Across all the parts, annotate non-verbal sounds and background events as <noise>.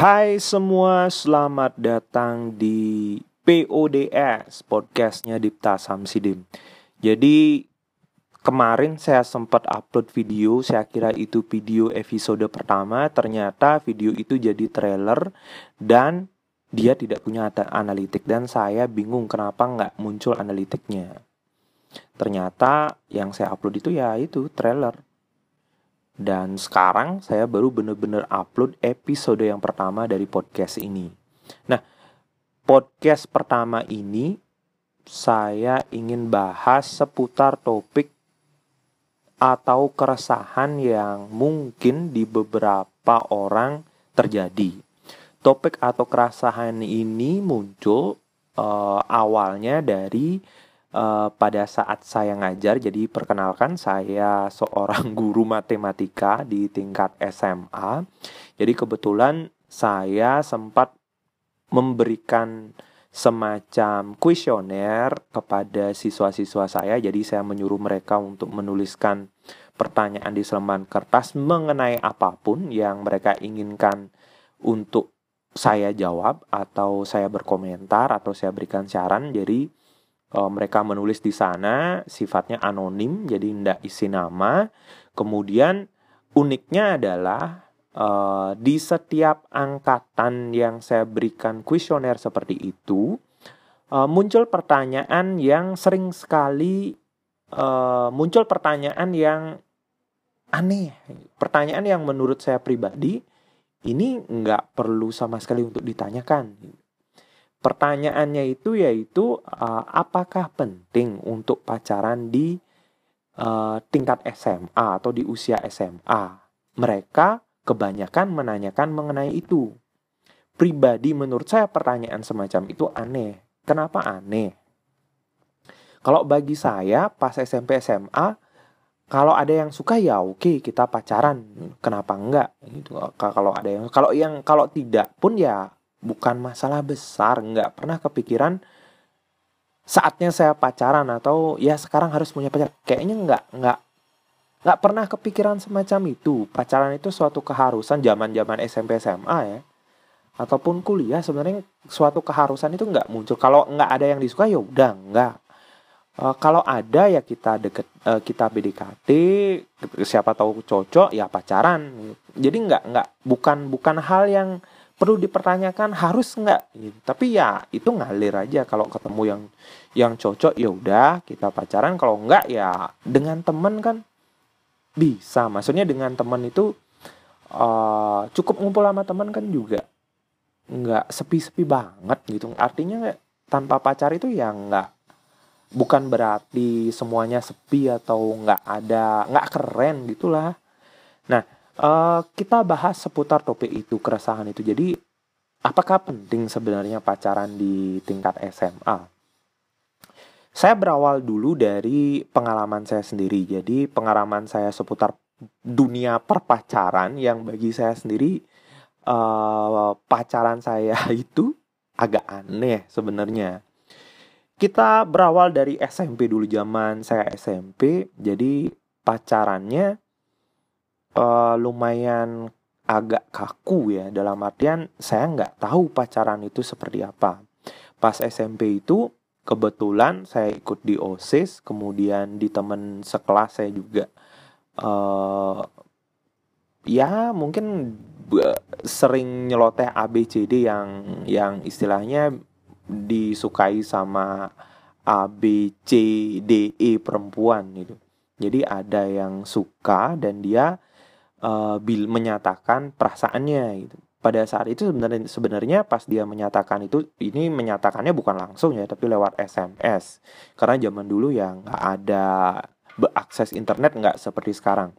Hai semua, selamat datang di PODS, podcastnya Dipta Samsidim. Jadi kemarin saya sempat upload video, saya kira itu video episode pertama, ternyata video itu jadi trailer dan dia tidak punya analitik dan saya bingung kenapa nggak muncul analitiknya. Ternyata yang saya upload itu ya itu trailer dan sekarang saya baru bener-bener upload episode yang pertama dari podcast ini. Nah, podcast pertama ini saya ingin bahas seputar topik atau keresahan yang mungkin di beberapa orang terjadi. Topik atau keresahan ini muncul uh, awalnya dari uh, pada saat saya ngajar. Jadi perkenalkan saya seorang <laughs> guru matematika di tingkat SMA. Jadi kebetulan saya sempat memberikan semacam kuesioner kepada siswa-siswa saya. Jadi saya menyuruh mereka untuk menuliskan pertanyaan di selembaran kertas mengenai apa pun yang mereka inginkan untuk saya jawab atau saya berkomentar atau saya berikan saran. Jadi uh, mereka menulis di sana sifatnya anonim jadi tidak isi nama. Kemudian uniknya adalah uh, di setiap angkatan yang saya berikan kuesioner seperti itu uh, muncul pertanyaan yang sering sekali uh, muncul pertanyaan yang aneh. Pertanyaan yang menurut saya pribadi ini nggak perlu sama sekali untuk ditanyakan Pertanyaannya itu yaitu uh, apakah penting untuk pacaran di uh, tingkat SMA atau di usia SMA? Mereka kebanyakan menanyakan mengenai itu. Pribadi menurut saya pertanyaan semacam itu aneh. Kenapa aneh? Kalau bagi saya pas SMP SMA kalau ada yang suka ya oke kita pacaran kenapa enggak gitu kalau ada yang kalau yang kalau tidak pun ya bukan masalah besar nggak pernah kepikiran saatnya saya pacaran atau ya sekarang harus punya pacar. Kayaknya nggak nggak nggak pernah kepikiran semacam itu. Pacaran itu suatu keharusan zaman zaman SMP SMA ya. Ataupun kuliah sebenarnya suatu keharusan itu nggak muncul. Kalau nggak ada yang disuka ya udah nggak. Uh, kalau ada ya kita deket uh, kita BDKT siapa tahu cocok ya pacaran. Jadi nggak nggak bukan bukan hal yang perlu dipertanyakan harus nggak? Gitu. tapi ya itu ngalir aja. Kalau ketemu yang yang cocok ya udah kita pacaran. Kalau nggak ya dengan temen kan bisa. Maksudnya dengan temen itu uh, cukup ngumpul sama temen kan juga nggak sepi-sepi banget gitu. Artinya tanpa pacar itu ya nggak bukan berarti semuanya sepi atau nggak ada nggak keren gitulah. Nah Uh, kita bahas seputar topik itu keresahan itu. Jadi apakah penting sebenarnya pacaran di tingkat SMA? Saya berawal dulu dari pengalaman saya sendiri. Jadi pengalaman saya seputar dunia perpacaran yang bagi saya sendiri uh, pacaran saya <laughs> itu agak aneh sebenarnya. Kita berawal dari SMP dulu zaman saya SMP. Jadi pacarannya uh, lumayan agak kaku ya dalam artian saya nggak tahu pacaran itu seperti apa. Pas SMP itu kebetulan saya ikut di osis kemudian di temen sekelas saya juga. Uh, ya mungkin sering nyeloteh ABCD yang yang istilahnya disukai sama A B C D E perempuan gitu. Jadi ada yang suka dan dia uh, bil menyatakan perasaannya gitu. Pada saat itu sebenarnya sebenarnya pas dia menyatakan itu ini menyatakannya bukan langsung ya tapi lewat SMS. Karena zaman dulu ya nggak ada akses internet nggak seperti sekarang.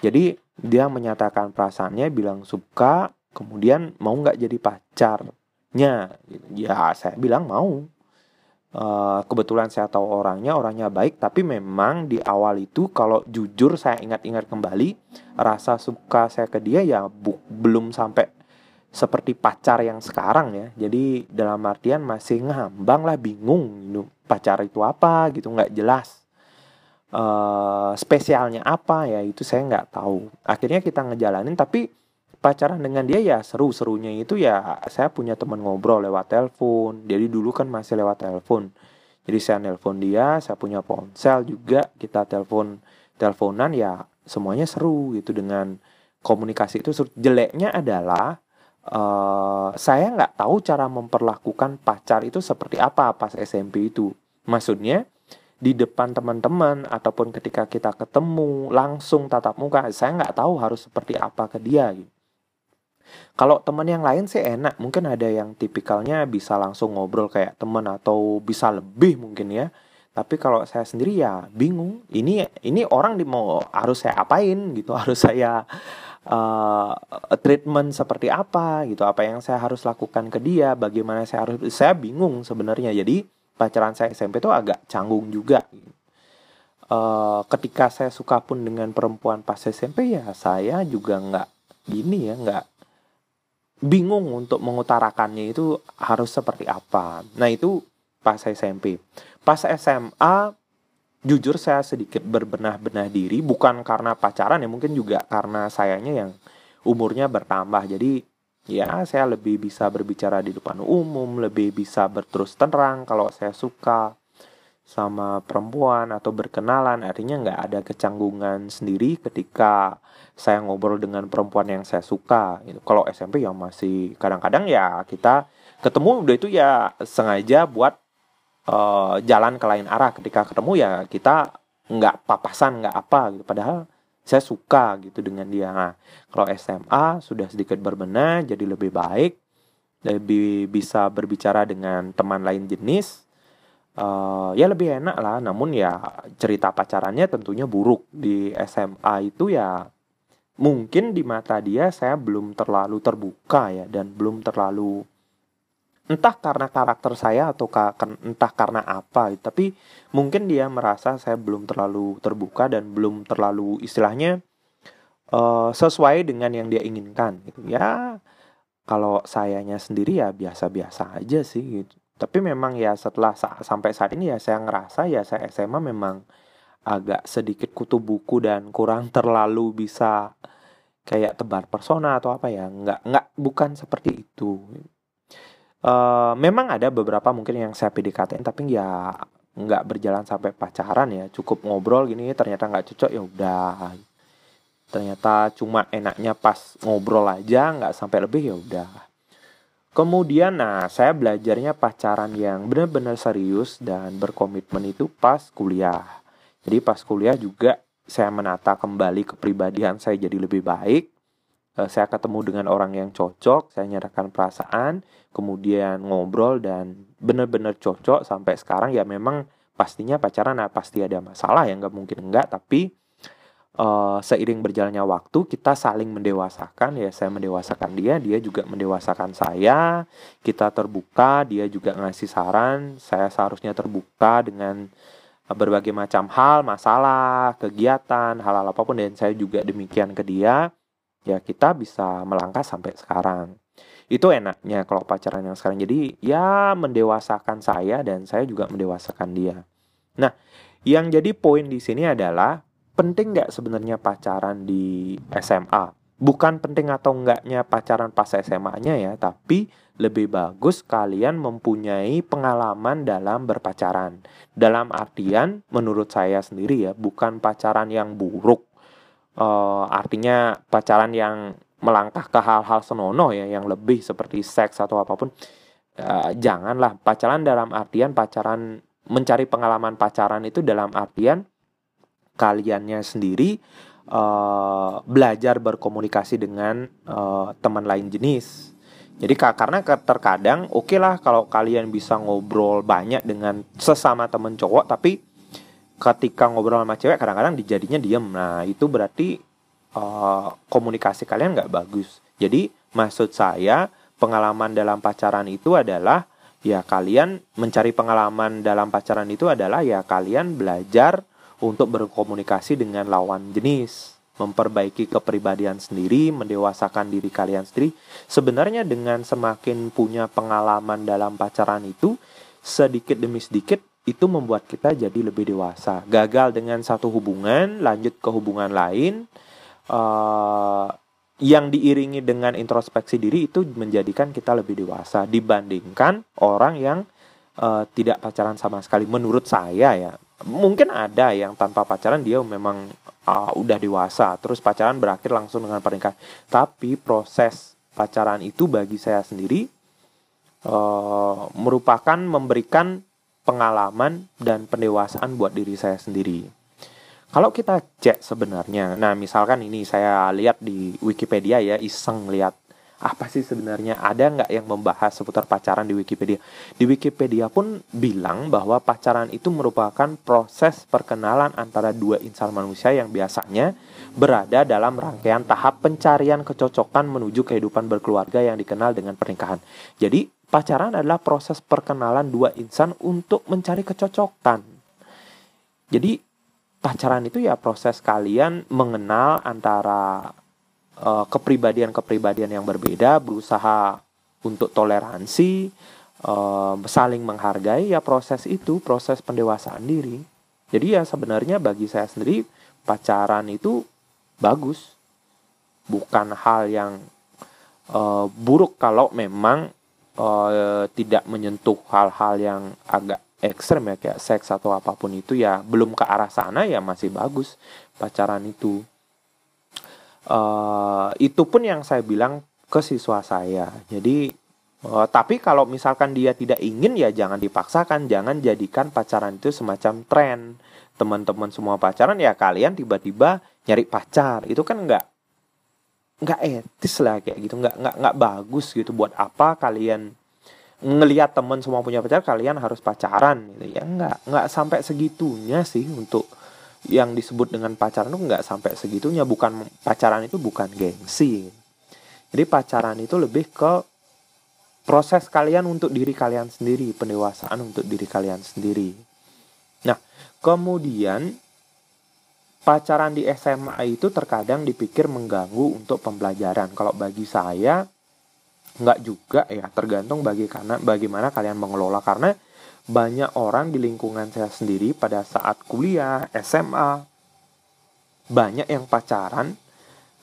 Jadi dia menyatakan perasaannya bilang suka kemudian mau nggak jadi pacarnya ya saya bilang mau Uh, kebetulan saya tahu orangnya, orangnya baik, tapi memang di awal itu kalau jujur saya ingat-ingat kembali, rasa suka saya ke dia ya bu belum sampai seperti pacar yang sekarang ya. Jadi dalam artian masih ngambang lah, bingung pacar itu apa gitu nggak jelas. Uh, spesialnya apa ya itu saya nggak tahu. Akhirnya kita ngejalanin tapi pacaran dengan dia ya seru-serunya itu ya saya punya teman ngobrol lewat telepon. Jadi dulu kan masih lewat telepon. Jadi saya nelpon dia, saya punya ponsel juga, kita telepon teleponan ya semuanya seru gitu dengan komunikasi itu seru. Jeleknya adalah uh, saya nggak tahu cara memperlakukan pacar itu seperti apa pas SMP itu. Maksudnya di depan teman-teman ataupun ketika kita ketemu langsung tatap muka, saya nggak tahu harus seperti apa ke dia. Gitu. Kalau teman yang lain sih enak, mungkin ada yang tipikalnya bisa langsung ngobrol kayak teman atau bisa lebih mungkin ya. Tapi kalau saya sendiri ya bingung. Ini ini orang di mau harus saya apain gitu, <laughs> harus saya uh, treatment seperti apa gitu, apa yang saya harus lakukan ke dia, bagaimana saya harus saya bingung sebenarnya. Jadi pacaran saya SMP itu agak canggung juga. Uh, ketika saya suka pun dengan perempuan pas SMP ya saya juga nggak gini ya nggak bingung untuk mengutarakannya itu harus seperti apa. Nah itu pas SMP. Pas SMA jujur saya sedikit berbenah-benah diri bukan karena pacaran ya mungkin juga karena sayanya yang umurnya bertambah. Jadi ya saya lebih bisa berbicara di depan umum, lebih bisa berterus terang kalau saya suka sama perempuan atau berkenalan artinya nggak ada kecanggungan sendiri ketika saya ngobrol dengan perempuan yang saya suka gitu. kalau SMP ya masih kadang-kadang ya kita ketemu udah itu ya sengaja buat uh, jalan ke lain arah. Ketika ketemu ya kita nggak papasan nggak apa gitu. Padahal saya suka gitu dengan dia. Nah kalau SMA sudah sedikit berbenah jadi lebih baik lebih bisa berbicara dengan teman lain jenis uh, ya lebih enak lah. Namun ya cerita pacarannya tentunya buruk. Di SMA itu ya mungkin di mata dia saya belum terlalu terbuka ya dan belum terlalu entah karena karakter saya atau entah karena apa tapi mungkin dia merasa saya belum terlalu terbuka dan belum terlalu istilahnya uh, sesuai dengan yang dia inginkan gitu. Ya kalau sayanya sendiri ya biasa-biasa aja sih gitu. Tapi memang ya setelah sa sampai saat ini ya saya ngerasa ya saya SMA memang agak sedikit kutu buku dan kurang terlalu bisa kayak tebar persona atau apa ya nggak nggak bukan seperti itu. Uh, memang ada beberapa mungkin yang saya PDKT tapi ya nggak berjalan sampai pacaran ya cukup ngobrol gini ternyata nggak cocok ya udah. Ternyata cuma enaknya pas ngobrol aja nggak sampai lebih ya udah. Kemudian nah saya belajarnya pacaran yang benar-benar serius dan berkomitmen itu pas kuliah. Jadi pas kuliah juga saya menata kembali kepribadian saya jadi lebih baik. Eh, saya ketemu dengan orang yang cocok, saya nyatakan perasaan, kemudian ngobrol dan benar-benar cocok sampai sekarang. Ya memang pastinya pacaran nah pasti ada masalah ya nggak mungkin enggak tapi uh, seiring berjalannya waktu kita saling mendewasakan ya saya mendewasakan dia dia juga mendewasakan saya. Kita terbuka dia juga ngasih saran saya seharusnya terbuka dengan berbagai macam hal masalah kegiatan hal-hal apa pun dan saya juga demikian ke dia ya kita bisa melangkah sampai sekarang. Itu enaknya kalau pacaran yang sekarang. Jadi ya mendewasakan saya dan saya juga mendewasakan dia. Nah yang jadi poin di sini adalah penting nggak sebenarnya pacaran di SMA? Bukan penting atau enggaknya pacaran pas SMA-nya ya, tapi lebih bagus kalian mempunyai pengalaman dalam berpacaran. Dalam artian, menurut saya sendiri ya, bukan pacaran yang buruk. Uh, artinya pacaran yang melangkah ke hal-hal senonoh ya, yang lebih seperti seks atau apa pun. Uh, janganlah pacaran dalam artian pacaran mencari pengalaman pacaran itu dalam artian kaliannya sendiri uh, belajar berkomunikasi dengan uh, teman lain jenis. Jadi karena terkadang oke okay lah kalau kalian bisa ngobrol banyak dengan sesama temen cowok tapi ketika ngobrol sama cewek kadang-kadang dijadinya diem. Nah itu berarti uh, komunikasi kalian nggak bagus. Jadi maksud saya pengalaman dalam pacaran itu adalah ya kalian mencari pengalaman dalam pacaran itu adalah ya kalian belajar untuk berkomunikasi dengan lawan jenis, memperbaiki kepribadian sendiri, mendewasakan diri kalian sendiri. Sebenarnya dengan semakin punya pengalaman dalam pacaran itu, sedikit demi sedikit itu membuat kita jadi lebih dewasa. Gagal dengan satu hubungan, lanjut ke hubungan lain, uh, yang diiringi dengan introspeksi diri itu menjadikan kita lebih dewasa dibandingkan orang yang uh, tidak pacaran sama sekali menurut saya ya mungkin ada yang tanpa pacaran dia memang uh, udah dewasa terus pacaran berakhir langsung dengan pernikahan. Tapi proses pacaran itu bagi saya sendiri uh, merupakan memberikan pengalaman dan pendewasaan buat diri saya sendiri. Kalau kita cek sebenarnya, nah misalkan ini saya lihat di Wikipedia ya, iseng lihat apa sih sebenarnya ada nggak yang membahas seputar pacaran di Wikipedia? Di Wikipedia pun bilang bahwa pacaran itu merupakan proses perkenalan antara dua insan manusia yang biasanya berada dalam rangkaian tahap pencarian kecocokan menuju kehidupan berkeluarga yang dikenal dengan pernikahan. Jadi pacaran adalah proses perkenalan dua insan untuk mencari kecocokan. Jadi pacaran itu ya proses kalian mengenal antara kepribadian-kepribadian yang berbeda, berusaha untuk toleransi, uh, saling menghargai ya proses itu proses pendewasaan diri. Jadi ya sebenarnya bagi saya sendiri pacaran itu bagus, bukan hal yang uh, buruk kalau memang uh, tidak menyentuh hal-hal yang agak ekstrem ya kayak seks atau apa pun itu ya belum ke arah sana ya masih bagus pacaran itu uh, itu pun yang saya bilang ke siswa saya. Jadi uh, tapi kalau misalkan dia tidak ingin ya jangan dipaksakan. Jangan jadikan pacaran itu semacam tren. Teman-teman semua pacaran ya kalian tiba-tiba nyari pacar. Itu kan nggak nggak etis lah kayak gitu. Nggak nggak nggak bagus gitu. Buat apa kalian ngelihat temen semua punya pacar kalian harus pacaran gitu ya? Nggak nggak sampai segitunya sih untuk yang disebut dengan pacaran itu nggak sampai segitunya. Bukan pacaran itu bukan gengsi. Jadi pacaran itu lebih ke proses kalian untuk diri kalian sendiri pendewasaan untuk diri kalian sendiri. Nah kemudian pacaran di SMA itu terkadang dipikir mengganggu untuk pembelajaran. Kalau bagi saya nggak juga ya tergantung bagi karena bagaimana kalian mengelola. Karena banyak orang di lingkungan saya sendiri pada saat kuliah SMA banyak yang pacaran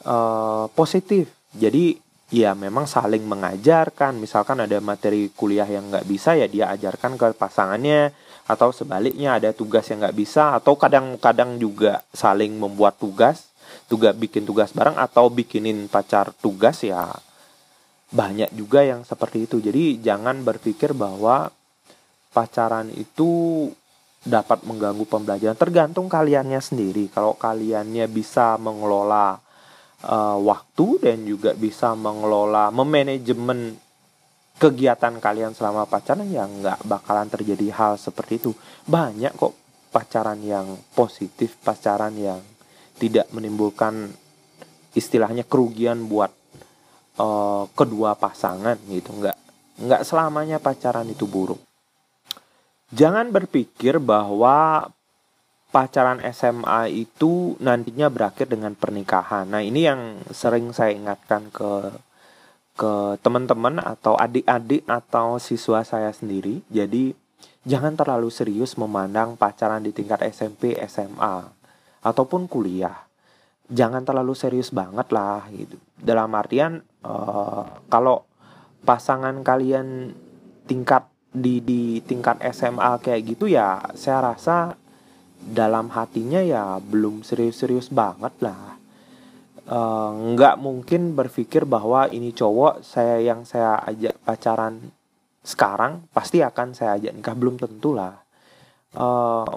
uh, positif. Jadi ya memang saling mengajarkan. Misalkan ada materi kuliah yang nggak bisa ya dia ajarkan ke pasangannya. Atau sebaliknya ada tugas yang nggak bisa. Atau kadang-kadang juga saling membuat tugas tugas bikin tugas bareng atau bikinin pacar tugas ya banyak juga yang seperti itu. Jadi jangan berpikir bahwa pacaran itu dapat mengganggu pembelajaran. Tergantung kaliannya sendiri. Kalau kaliannya bisa mengelola uh, waktu dan juga bisa mengelola memanajemen kegiatan kalian selama pacaran ya nggak bakalan terjadi hal seperti itu. Banyak kok pacaran yang positif, pacaran yang tidak menimbulkan istilahnya kerugian buat uh, kedua pasangan gitu nggak nggak selamanya pacaran itu buruk jangan berpikir bahwa pacaran SMA itu nantinya berakhir dengan pernikahan. Nah, ini yang sering saya ingatkan ke ke teman-teman atau adik-adik atau siswa saya sendiri. Jadi, jangan terlalu serius memandang pacaran di tingkat SMP, SMA ataupun kuliah jangan terlalu serius banget lah gitu. Dalam artian uh, kalau pasangan kalian tingkat di di tingkat SMA kayak gitu ya saya rasa dalam hatinya ya belum serius-serius banget lah uh, nggak mungkin berpikir bahwa ini cowok saya yang saya ajak pacaran sekarang pasti akan saya ajak nikah belum tentu lah uh,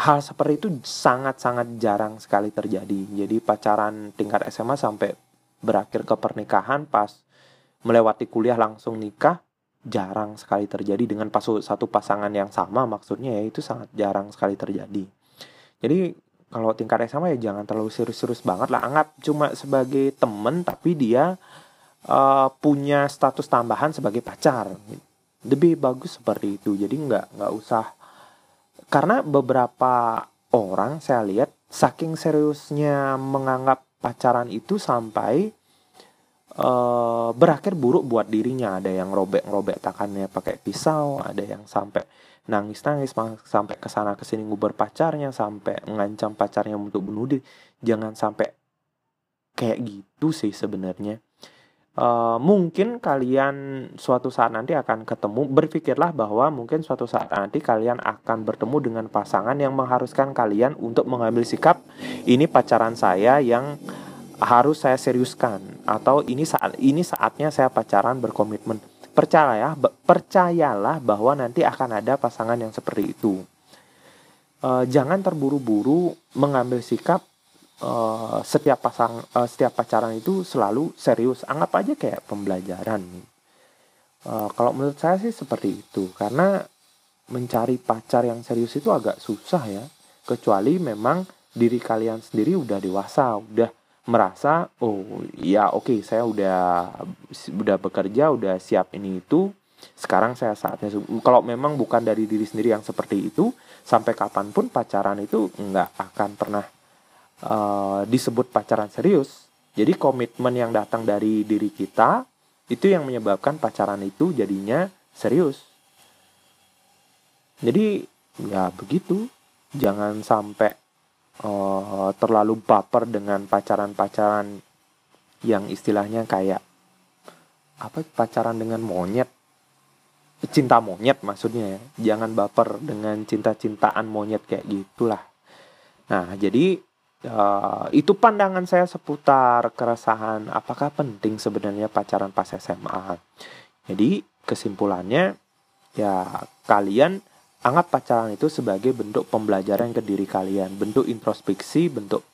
hal seperti itu sangat-sangat jarang sekali terjadi. Jadi pacaran tingkat SMA sampai berakhir ke pernikahan pas melewati kuliah langsung nikah jarang sekali terjadi dengan pas satu pasangan yang sama maksudnya ya itu sangat jarang sekali terjadi. Jadi kalau tingkat SMA ya jangan terlalu serius-serius banget lah anggap cuma sebagai temen tapi dia uh, punya status tambahan sebagai pacar. Lebih bagus seperti itu. Jadi nggak nggak usah karena beberapa orang saya lihat saking seriusnya menganggap pacaran itu sampai uh, berakhir buruk buat dirinya. Ada yang robek-robek tangannya pakai pisau ada yang sampai nangis-nangis sampai ke sana ke sini nguber pacarnya sampai mengancam pacarnya untuk bunuh diri. Jangan sampai kayak gitu sih sebenarnya. Uh, mungkin kalian suatu saat nanti akan ketemu. Berpikirlah bahwa mungkin suatu saat nanti kalian akan bertemu dengan pasangan yang mengharuskan kalian untuk mengambil sikap ini pacaran saya yang harus saya seriuskan atau ini saat ini saatnya saya pacaran berkomitmen. Percaya percayalah bahwa nanti akan ada pasangan yang seperti itu. Uh, jangan terburu-buru mengambil sikap uh, setiap pasang uh, setiap pacaran itu selalu serius. Anggap aja kayak pembelajaran uh, kalau menurut saya sih seperti itu. Karena mencari pacar yang serius itu agak susah ya. Kecuali memang diri kalian sendiri udah dewasa udah merasa oh ya oke okay, saya udah udah bekerja udah siap ini itu. Sekarang saya saatnya kalau memang bukan dari diri sendiri yang seperti itu sampai kapan pun pacaran itu nggak akan pernah uh, disebut pacaran serius. Jadi komitmen yang datang dari diri kita itu yang menyebabkan pacaran itu jadinya serius. Jadi ya begitu. Jangan sampai uh, terlalu baper dengan pacaran-pacaran yang istilahnya kayak apa pacaran dengan monyet. Cinta monyet maksudnya ya. Jangan baper dengan cinta-cintaan monyet kayak gitulah. Nah jadi uh, itu pandangan saya seputar keresahan apakah penting sebenarnya pacaran pas SMA jadi kesimpulannya ya kalian anggap pacaran itu sebagai bentuk pembelajaran ke diri kalian bentuk introspeksi bentuk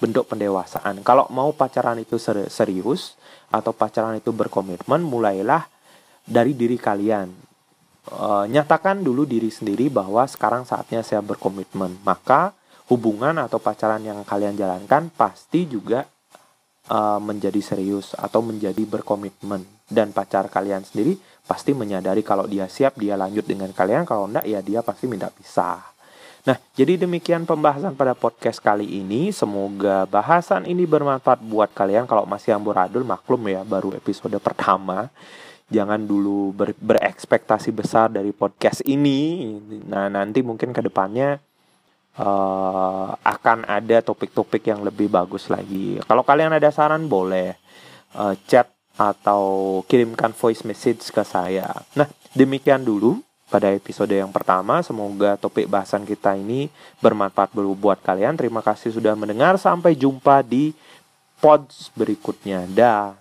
bentuk pendewasaan kalau mau pacaran itu serius atau pacaran itu berkomitmen mulailah dari diri kalian uh, nyatakan dulu diri sendiri bahwa sekarang saatnya saya berkomitmen. Maka hubungan atau pacaran yang kalian jalankan pasti juga uh, menjadi serius atau menjadi berkomitmen. Dan pacar kalian sendiri pasti menyadari kalau dia siap dia lanjut dengan kalian, kalau enggak ya dia pasti minta pisah. Nah, jadi demikian pembahasan pada podcast kali ini. Semoga bahasan ini bermanfaat buat kalian. Kalau masih amburadul, maklum ya, baru episode pertama jangan dulu ber, berekspektasi besar dari podcast ini. Nah, nanti mungkin ke depannya uh, akan ada topik-topik yang lebih bagus lagi. Kalau kalian ada saran boleh uh, chat atau kirimkan voice message ke saya. Nah, demikian dulu pada episode yang pertama. Semoga topik bahasan kita ini bermanfaat buat kalian. Terima kasih sudah mendengar. Sampai jumpa di pods berikutnya. Dah.